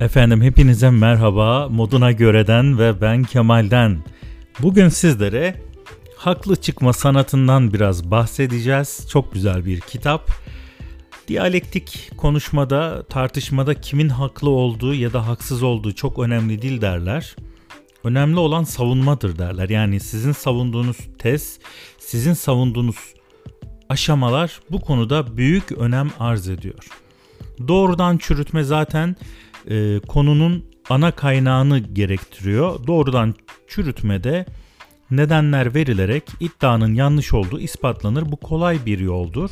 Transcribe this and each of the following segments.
Efendim hepinize merhaba. Moduna göreden ve ben Kemal'den. Bugün sizlere haklı çıkma sanatından biraz bahsedeceğiz. Çok güzel bir kitap. Diyalektik konuşmada, tartışmada kimin haklı olduğu ya da haksız olduğu çok önemli değil derler. Önemli olan savunmadır derler. Yani sizin savunduğunuz tez, sizin savunduğunuz aşamalar bu konuda büyük önem arz ediyor. Doğrudan çürütme zaten e, konunun ana kaynağını gerektiriyor. Doğrudan çürütmede nedenler verilerek iddianın yanlış olduğu ispatlanır. Bu kolay bir yoldur.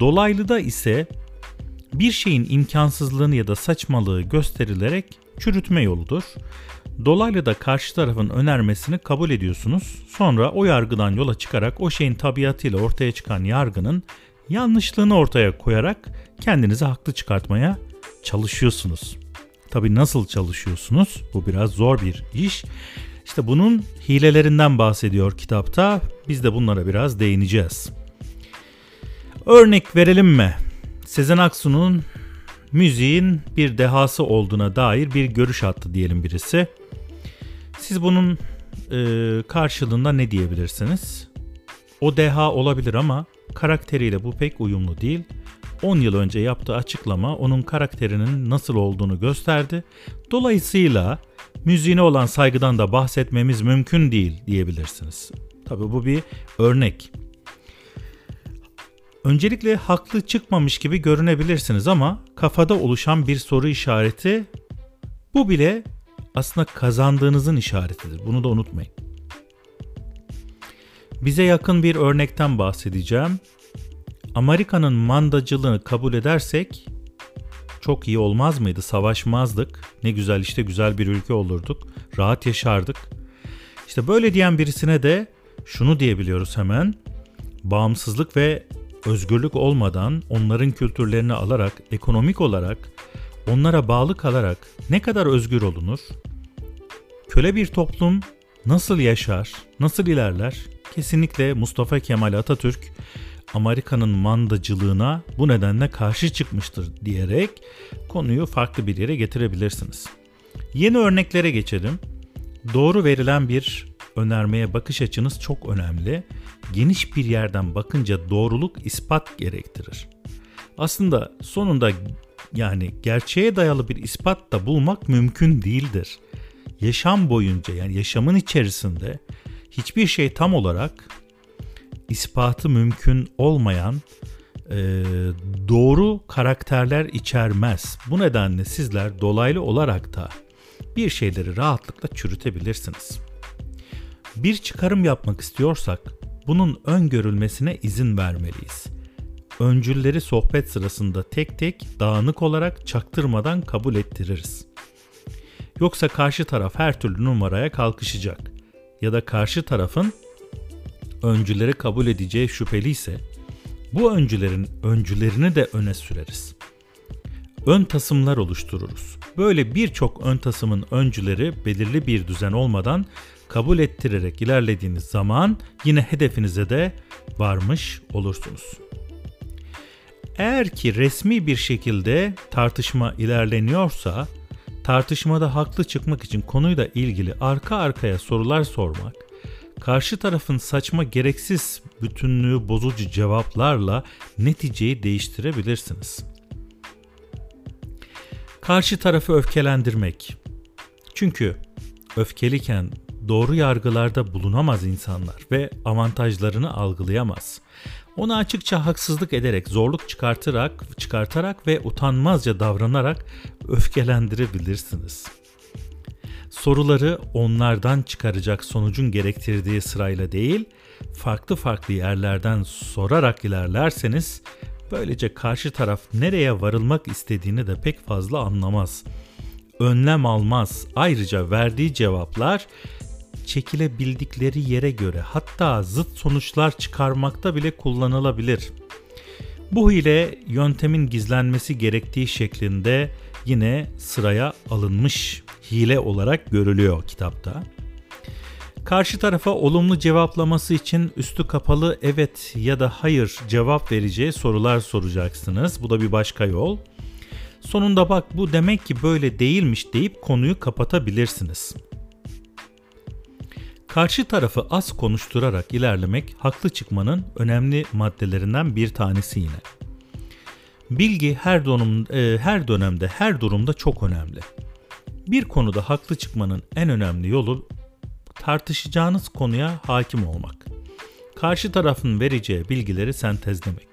Dolaylıda ise bir şeyin imkansızlığını ya da saçmalığı gösterilerek çürütme yoludur. Dolaylı da karşı tarafın önermesini kabul ediyorsunuz. Sonra o yargıdan yola çıkarak o şeyin tabiatıyla ortaya çıkan yargının yanlışlığını ortaya koyarak kendinizi haklı çıkartmaya çalışıyorsunuz. Tabi nasıl çalışıyorsunuz? Bu biraz zor bir iş. İşte bunun hilelerinden bahsediyor kitapta. Biz de bunlara biraz değineceğiz. Örnek verelim mi? Sezen Aksu'nun müziğin bir dehası olduğuna dair bir görüş attı diyelim birisi. Siz bunun e, karşılığında ne diyebilirsiniz? O deha olabilir ama karakteriyle bu pek uyumlu değil. 10 yıl önce yaptığı açıklama onun karakterinin nasıl olduğunu gösterdi. Dolayısıyla müziğine olan saygıdan da bahsetmemiz mümkün değil diyebilirsiniz. Tabii bu bir örnek. Öncelikle haklı çıkmamış gibi görünebilirsiniz ama kafada oluşan bir soru işareti bu bile aslında kazandığınızın işaretidir. Bunu da unutmayın. Bize yakın bir örnekten bahsedeceğim. Amerika'nın mandacılığını kabul edersek çok iyi olmaz mıydı? Savaşmazdık. Ne güzel işte güzel bir ülke olurduk. Rahat yaşardık. İşte böyle diyen birisine de şunu diyebiliyoruz hemen. Bağımsızlık ve özgürlük olmadan onların kültürlerini alarak, ekonomik olarak onlara bağlı kalarak ne kadar özgür olunur? Köle bir toplum nasıl yaşar, nasıl ilerler? Kesinlikle Mustafa Kemal Atatürk Amerika'nın mandacılığına bu nedenle karşı çıkmıştır diyerek konuyu farklı bir yere getirebilirsiniz. Yeni örneklere geçelim. Doğru verilen bir önermeye bakış açınız çok önemli. Geniş bir yerden bakınca doğruluk ispat gerektirir. Aslında sonunda yani gerçeğe dayalı bir ispat da bulmak mümkün değildir. Yaşam boyunca yani yaşamın içerisinde hiçbir şey tam olarak ispatı mümkün olmayan e, doğru karakterler içermez. Bu nedenle sizler dolaylı olarak da bir şeyleri rahatlıkla çürütebilirsiniz. Bir çıkarım yapmak istiyorsak bunun öngörülmesine izin vermeliyiz. Öncülleri sohbet sırasında tek tek dağınık olarak çaktırmadan kabul ettiririz. Yoksa karşı taraf her türlü numaraya kalkışacak ya da karşı tarafın öncüleri kabul edeceği şüpheli ise bu öncülerin öncülerini de öne süreriz. Ön tasımlar oluştururuz. Böyle birçok ön tasımın öncüleri belirli bir düzen olmadan kabul ettirerek ilerlediğiniz zaman yine hedefinize de varmış olursunuz. Eğer ki resmi bir şekilde tartışma ilerleniyorsa, tartışmada haklı çıkmak için konuyla ilgili arka arkaya sorular sormak, karşı tarafın saçma gereksiz bütünlüğü bozucu cevaplarla neticeyi değiştirebilirsiniz. Karşı tarafı öfkelendirmek. Çünkü öfkeliken doğru yargılarda bulunamaz insanlar ve avantajlarını algılayamaz. Ona açıkça haksızlık ederek, zorluk çıkartarak, çıkartarak ve utanmazca davranarak öfkelendirebilirsiniz. Soruları onlardan çıkaracak sonucun gerektirdiği sırayla değil, farklı farklı yerlerden sorarak ilerlerseniz böylece karşı taraf nereye varılmak istediğini de pek fazla anlamaz. Önlem almaz. Ayrıca verdiği cevaplar çekilebildikleri yere göre hatta zıt sonuçlar çıkarmakta bile kullanılabilir. Bu hile yöntemin gizlenmesi gerektiği şeklinde yine sıraya alınmış hile olarak görülüyor kitapta. Karşı tarafa olumlu cevaplaması için üstü kapalı evet ya da hayır cevap vereceği sorular soracaksınız. Bu da bir başka yol. Sonunda bak bu demek ki böyle değilmiş deyip konuyu kapatabilirsiniz. Karşı tarafı az konuşturarak ilerlemek haklı çıkmanın önemli maddelerinden bir tanesi yine. Bilgi her dönem, e, her dönemde, her durumda çok önemli. Bir konuda haklı çıkmanın en önemli yolu tartışacağınız konuya hakim olmak. Karşı tarafın vereceği bilgileri sentezlemek.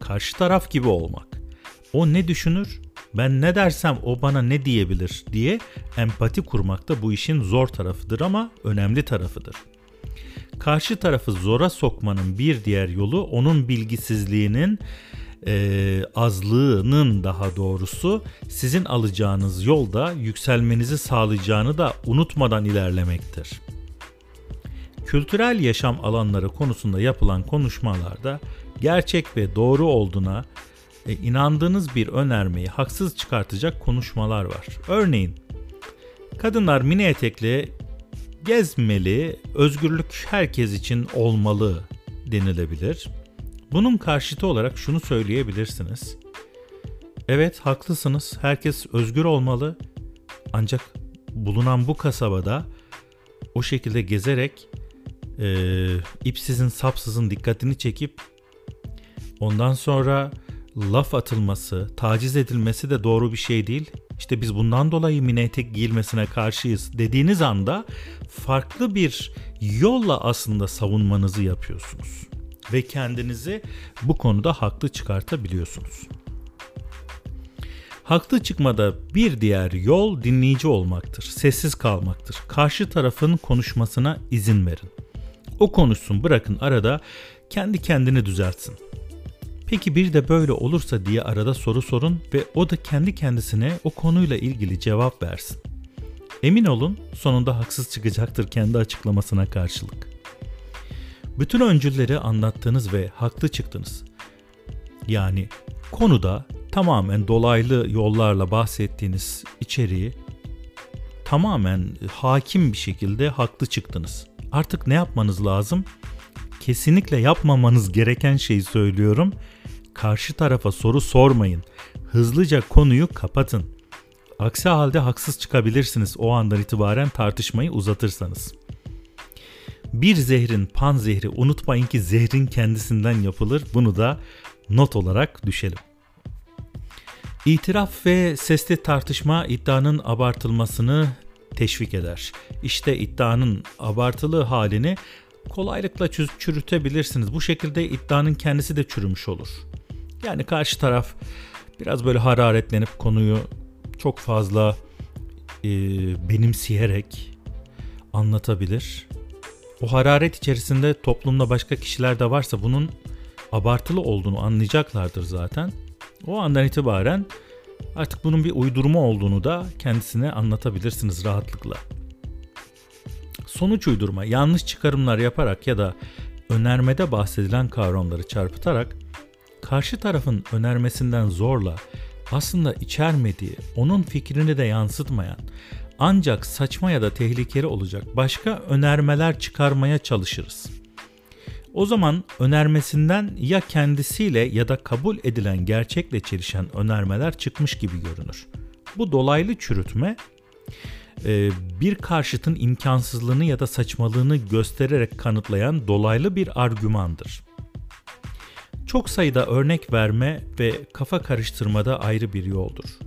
Karşı taraf gibi olmak. O ne düşünür? Ben ne dersem o bana ne diyebilir diye empati kurmak da bu işin zor tarafıdır ama önemli tarafıdır. Karşı tarafı zora sokmanın bir diğer yolu onun bilgisizliğinin e, azlığının daha doğrusu sizin alacağınız yolda yükselmenizi sağlayacağını da unutmadan ilerlemektir. Kültürel yaşam alanları konusunda yapılan konuşmalarda gerçek ve doğru olduğuna e, inandığınız bir önermeyi haksız çıkartacak konuşmalar var. Örneğin kadınlar mini etekli gezmeli, özgürlük herkes için olmalı denilebilir. Bunun karşıtı olarak şunu söyleyebilirsiniz. Evet haklısınız. Herkes özgür olmalı. Ancak bulunan bu kasabada o şekilde gezerek e, ipsizin sapsızın dikkatini çekip ondan sonra laf atılması, taciz edilmesi de doğru bir şey değil. İşte biz bundan dolayı mini etek giyilmesine karşıyız dediğiniz anda farklı bir yolla aslında savunmanızı yapıyorsunuz ve kendinizi bu konuda haklı çıkartabiliyorsunuz. Haklı çıkmada bir diğer yol dinleyici olmaktır, sessiz kalmaktır. Karşı tarafın konuşmasına izin verin. O konuşsun, bırakın arada kendi kendini düzeltsin. Peki bir de böyle olursa diye arada soru sorun ve o da kendi kendisine o konuyla ilgili cevap versin. Emin olun sonunda haksız çıkacaktır kendi açıklamasına karşılık. Bütün öncülleri anlattınız ve haklı çıktınız. Yani konuda tamamen dolaylı yollarla bahsettiğiniz içeriği tamamen hakim bir şekilde haklı çıktınız. Artık ne yapmanız lazım? Kesinlikle yapmamanız gereken şeyi söylüyorum. Karşı tarafa soru sormayın. Hızlıca konuyu kapatın. Aksi halde haksız çıkabilirsiniz o andan itibaren tartışmayı uzatırsanız. Bir zehrin pan zehri unutmayın ki zehrin kendisinden yapılır. Bunu da not olarak düşelim. İtiraf ve sesli tartışma iddianın abartılmasını teşvik eder. İşte iddianın abartılı halini kolaylıkla çürütebilirsiniz. Bu şekilde iddianın kendisi de çürümüş olur. Yani karşı taraf biraz böyle hararetlenip konuyu çok fazla e, benimseyerek anlatabilir. O hararet içerisinde toplumda başka kişiler de varsa bunun abartılı olduğunu anlayacaklardır zaten. O andan itibaren artık bunun bir uydurma olduğunu da kendisine anlatabilirsiniz rahatlıkla. Sonuç uydurma, yanlış çıkarımlar yaparak ya da önermede bahsedilen kavramları çarpıtarak karşı tarafın önermesinden zorla aslında içermediği, onun fikrini de yansıtmayan, ancak saçma ya da tehlikeli olacak başka önermeler çıkarmaya çalışırız. O zaman önermesinden ya kendisiyle ya da kabul edilen gerçekle çelişen önermeler çıkmış gibi görünür. Bu dolaylı çürütme e, bir karşıtın imkansızlığını ya da saçmalığını göstererek kanıtlayan dolaylı bir argümandır. Çok sayıda örnek verme ve kafa karıştırmada ayrı bir yoldur.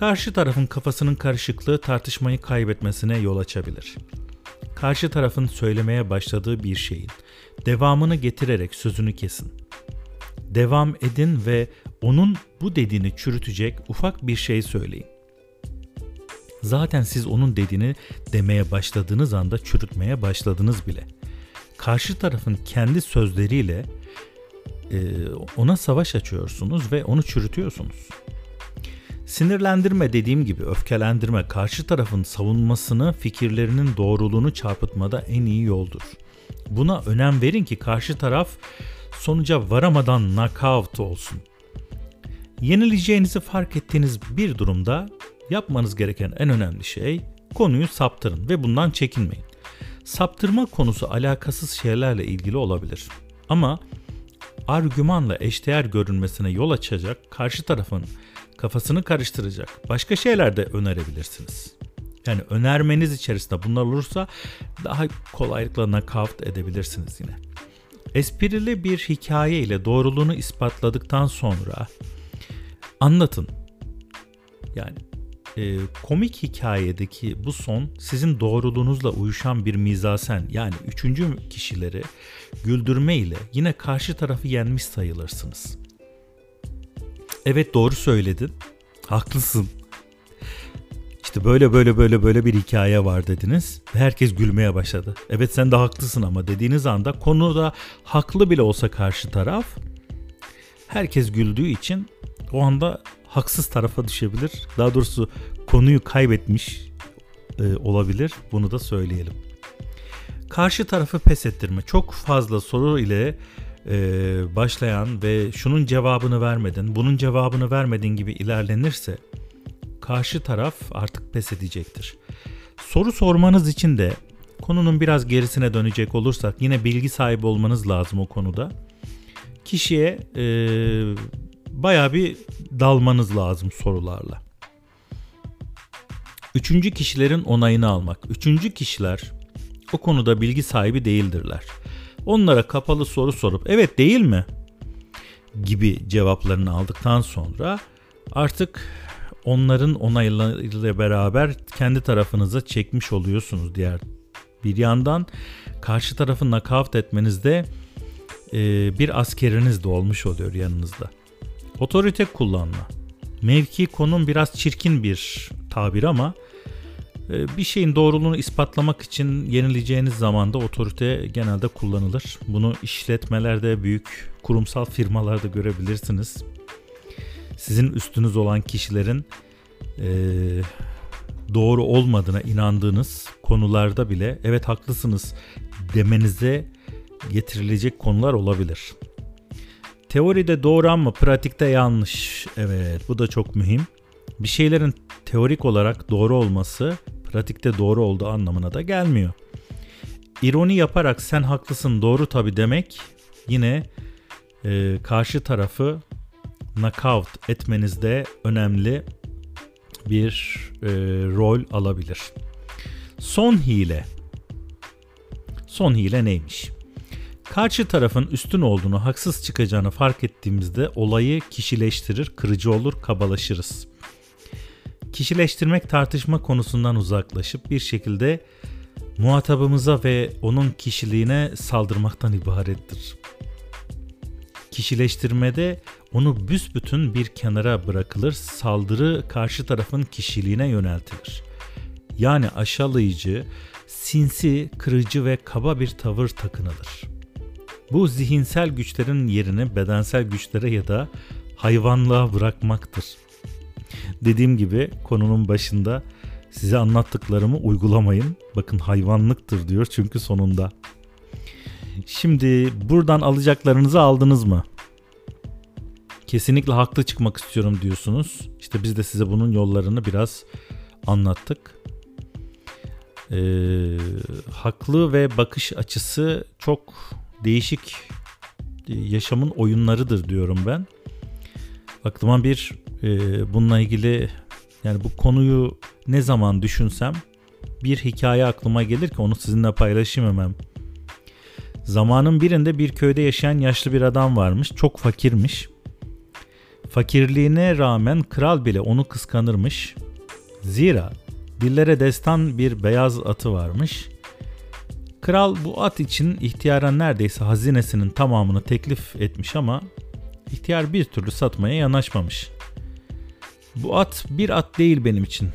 Karşı tarafın kafasının karışıklığı tartışmayı kaybetmesine yol açabilir. Karşı tarafın söylemeye başladığı bir şeyin devamını getirerek sözünü kesin. Devam edin ve onun bu dediğini çürütecek ufak bir şey söyleyin. Zaten siz onun dediğini demeye başladığınız anda çürütmeye başladınız bile. Karşı tarafın kendi sözleriyle ona savaş açıyorsunuz ve onu çürütüyorsunuz. Sinirlendirme dediğim gibi öfkelendirme karşı tarafın savunmasını, fikirlerinin doğruluğunu çarpıtmada en iyi yoldur. Buna önem verin ki karşı taraf sonuca varamadan knockout olsun. Yenileceğinizi fark ettiğiniz bir durumda yapmanız gereken en önemli şey konuyu saptırın ve bundan çekinmeyin. Saptırma konusu alakasız şeylerle ilgili olabilir. Ama argümanla eşdeğer görünmesine yol açacak karşı tarafın kafasını karıştıracak başka şeyler de önerebilirsiniz. Yani önermeniz içerisinde bunlar olursa daha kolaylıkla nakavt edebilirsiniz yine. Esprili bir hikaye ile doğruluğunu ispatladıktan sonra anlatın. Yani e, komik hikayedeki bu son sizin doğruluğunuzla uyuşan bir mizasen yani üçüncü kişileri güldürme ile yine karşı tarafı yenmiş sayılırsınız. Evet doğru söyledin. Haklısın. İşte böyle böyle böyle böyle bir hikaye var dediniz herkes gülmeye başladı. Evet sen de haklısın ama dediğiniz anda konuda haklı bile olsa karşı taraf herkes güldüğü için o anda haksız tarafa düşebilir. Daha doğrusu konuyu kaybetmiş e, olabilir. Bunu da söyleyelim. Karşı tarafı pes ettirme. Çok fazla soru ile e, başlayan ve şunun cevabını vermedin, bunun cevabını vermedin gibi ilerlenirse karşı taraf artık pes edecektir. Soru sormanız için de konunun biraz gerisine dönecek olursak yine bilgi sahibi olmanız lazım o konuda. Kişiye e, baya bir dalmanız lazım sorularla. Üçüncü kişilerin onayını almak. Üçüncü kişiler o konuda bilgi sahibi değildirler. Onlara kapalı soru sorup evet değil mi gibi cevaplarını aldıktan sonra artık onların onaylarıyla beraber kendi tarafınıza çekmiş oluyorsunuz diğer bir yandan karşı tarafı nakavt etmenizde e, bir askeriniz de olmuş oluyor yanınızda. Otorite kullanma. Mevki konum biraz çirkin bir tabir ama bir şeyin doğruluğunu ispatlamak için yenileceğiniz zaman da otorite genelde kullanılır. Bunu işletmelerde, büyük kurumsal firmalarda görebilirsiniz. Sizin üstünüz olan kişilerin e, doğru olmadığına inandığınız konularda bile evet haklısınız demenize getirilecek konular olabilir. Teoride doğru ama pratikte yanlış. Evet bu da çok mühim. Bir şeylerin teorik olarak doğru olması pratikte doğru olduğu anlamına da gelmiyor. İroni yaparak sen haklısın doğru tabi demek yine e, karşı tarafı knockout etmenizde önemli bir e, rol alabilir. Son hile. Son hile neymiş? Karşı tarafın üstün olduğunu, haksız çıkacağını fark ettiğimizde olayı kişileştirir, kırıcı olur, kabalaşırız. Kişileştirmek tartışma konusundan uzaklaşıp bir şekilde muhatabımıza ve onun kişiliğine saldırmaktan ibarettir. Kişileştirmede onu büsbütün bir kenara bırakılır, saldırı karşı tarafın kişiliğine yöneltilir. Yani aşağılayıcı, sinsi, kırıcı ve kaba bir tavır takınılır. Bu zihinsel güçlerin yerini bedensel güçlere ya da hayvanlığa bırakmaktır. Dediğim gibi konunun başında size anlattıklarımı uygulamayın. Bakın hayvanlıktır diyor çünkü sonunda. Şimdi buradan alacaklarınızı aldınız mı? Kesinlikle haklı çıkmak istiyorum diyorsunuz. İşte biz de size bunun yollarını biraz anlattık. Ee, haklı ve bakış açısı çok değişik yaşamın oyunlarıdır diyorum ben. Aklıma bir e, bununla ilgili yani bu konuyu ne zaman düşünsem bir hikaye aklıma gelir ki onu sizinle paylaşayım hemen. Zamanın birinde bir köyde yaşayan yaşlı bir adam varmış. Çok fakirmiş. Fakirliğine rağmen kral bile onu kıskanırmış. Zira dillere destan bir beyaz atı varmış. Kral bu at için ihtiyara neredeyse hazinesinin tamamını teklif etmiş ama ihtiyar bir türlü satmaya yanaşmamış. Bu at bir at değil benim için.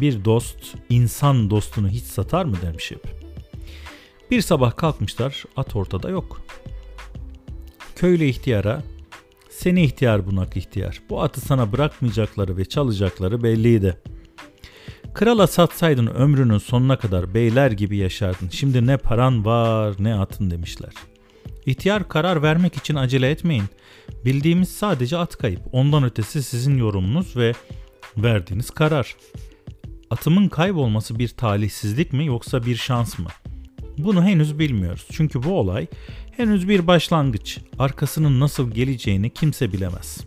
Bir dost insan dostunu hiç satar mı demiş hep. Bir sabah kalkmışlar at ortada yok. Köylü ihtiyara seni ihtiyar bunak ihtiyar. Bu atı sana bırakmayacakları ve çalacakları belliydi. Krala satsaydın ömrünün sonuna kadar beyler gibi yaşardın. Şimdi ne paran var ne atın demişler. İhtiyar karar vermek için acele etmeyin. Bildiğimiz sadece at kayıp. Ondan ötesi sizin yorumunuz ve verdiğiniz karar. Atımın kaybolması bir talihsizlik mi yoksa bir şans mı? Bunu henüz bilmiyoruz. Çünkü bu olay henüz bir başlangıç. Arkasının nasıl geleceğini kimse bilemez.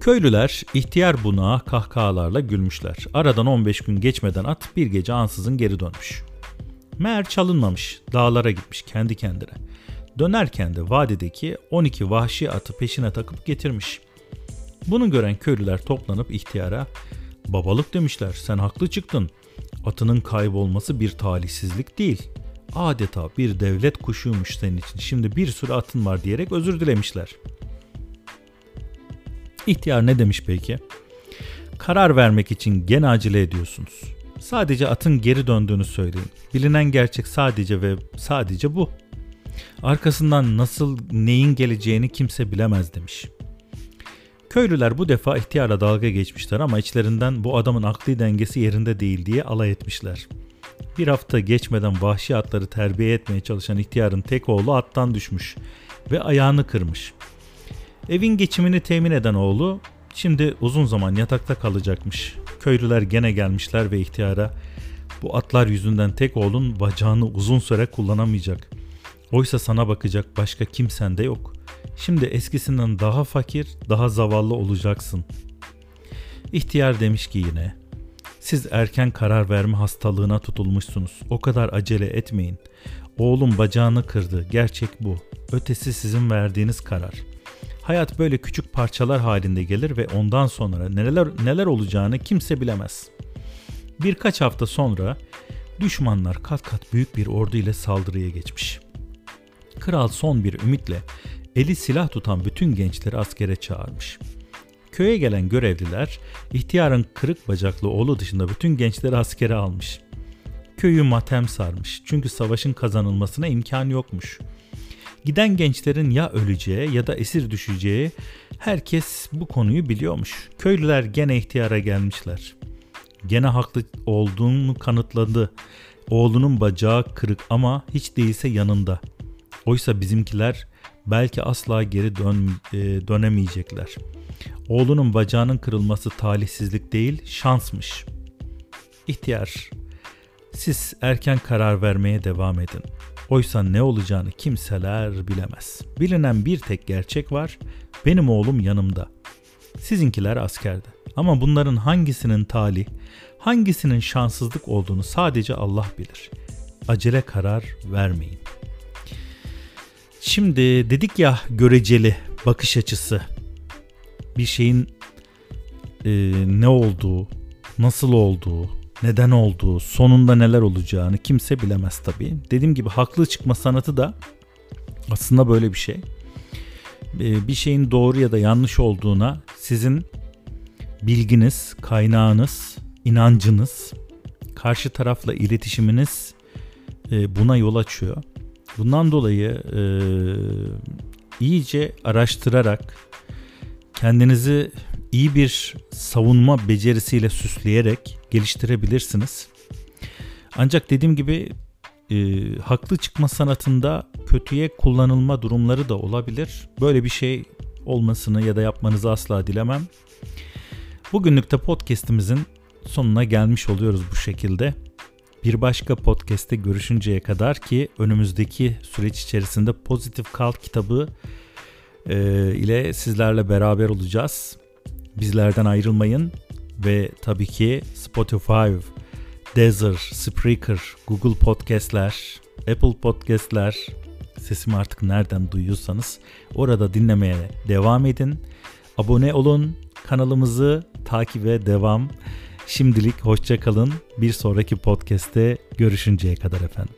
Köylüler ihtiyar buna kahkahalarla gülmüşler. Aradan 15 gün geçmeden at bir gece ansızın geri dönmüş. Meğer çalınmamış, dağlara gitmiş kendi kendine. Dönerken de vadideki 12 vahşi atı peşine takıp getirmiş. Bunu gören köylüler toplanıp ihtiyara babalık demişler sen haklı çıktın. Atının kaybolması bir talihsizlik değil. Adeta bir devlet kuşuymuş senin için. Şimdi bir sürü atın var diyerek özür dilemişler. İhtiyar ne demiş peki? Karar vermek için gene acele ediyorsunuz. Sadece atın geri döndüğünü söyleyin. Bilinen gerçek sadece ve sadece bu. Arkasından nasıl neyin geleceğini kimse bilemez demiş. Köylüler bu defa ihtiyarla dalga geçmişler ama içlerinden bu adamın akli dengesi yerinde değil diye alay etmişler. Bir hafta geçmeden vahşi atları terbiye etmeye çalışan ihtiyarın tek oğlu attan düşmüş ve ayağını kırmış. Evin geçimini temin eden oğlu şimdi uzun zaman yatakta kalacakmış. Köylüler gene gelmişler ve ihtiyara bu atlar yüzünden tek oğlun bacağını uzun süre kullanamayacak. Oysa sana bakacak başka kimsen de yok. Şimdi eskisinden daha fakir, daha zavallı olacaksın. İhtiyar demiş ki yine, siz erken karar verme hastalığına tutulmuşsunuz. O kadar acele etmeyin. Oğlum bacağını kırdı. Gerçek bu. Ötesi sizin verdiğiniz karar. Hayat böyle küçük parçalar halinde gelir ve ondan sonra neler neler olacağını kimse bilemez. Birkaç hafta sonra düşmanlar kat kat büyük bir ordu ile saldırıya geçmiş. Kral son bir ümitle eli silah tutan bütün gençleri askere çağırmış. Köye gelen görevliler ihtiyarın kırık bacaklı oğlu dışında bütün gençleri askere almış. Köyü matem sarmış çünkü savaşın kazanılmasına imkan yokmuş. Giden gençlerin ya öleceği ya da esir düşeceği herkes bu konuyu biliyormuş. Köylüler gene ihtiyara gelmişler. Gene haklı olduğunu kanıtladı. Oğlunun bacağı kırık ama hiç değilse yanında. Oysa bizimkiler belki asla geri dön, e, dönemeyecekler. Oğlunun bacağının kırılması talihsizlik değil, şansmış. İhtiyar, siz erken karar vermeye devam edin. Oysa ne olacağını kimseler bilemez. Bilinen bir tek gerçek var. Benim oğlum yanımda. Sizinkiler askerde. Ama bunların hangisinin talih, hangisinin şanssızlık olduğunu sadece Allah bilir. Acele karar vermeyin. Şimdi dedik ya göreceli bakış açısı. Bir şeyin e, ne olduğu, nasıl olduğu, neden olduğu, sonunda neler olacağını kimse bilemez tabii. Dediğim gibi haklı çıkma sanatı da aslında böyle bir şey. E, bir şeyin doğru ya da yanlış olduğuna sizin bilginiz, kaynağınız, inancınız, karşı tarafla iletişiminiz e, buna yol açıyor. Bundan dolayı e, iyice araştırarak kendinizi iyi bir savunma becerisiyle süsleyerek geliştirebilirsiniz. Ancak dediğim gibi e, haklı çıkma sanatında kötüye kullanılma durumları da olabilir. Böyle bir şey olmasını ya da yapmanızı asla dilemem. Bugünlük de podcast'imizin sonuna gelmiş oluyoruz bu şekilde. Bir başka podcast'te görüşünceye kadar ki önümüzdeki süreç içerisinde Pozitif Kal kitabı e, ile sizlerle beraber olacağız. Bizlerden ayrılmayın ve tabii ki Spotify, Deezer, Spreaker, Google Podcast'ler, Apple Podcast'ler sesimi artık nereden duyuyorsanız orada dinlemeye devam edin. Abone olun, kanalımızı takibe devam. Şimdilik hoşça kalın. Bir sonraki podcast'te görüşünceye kadar efendim.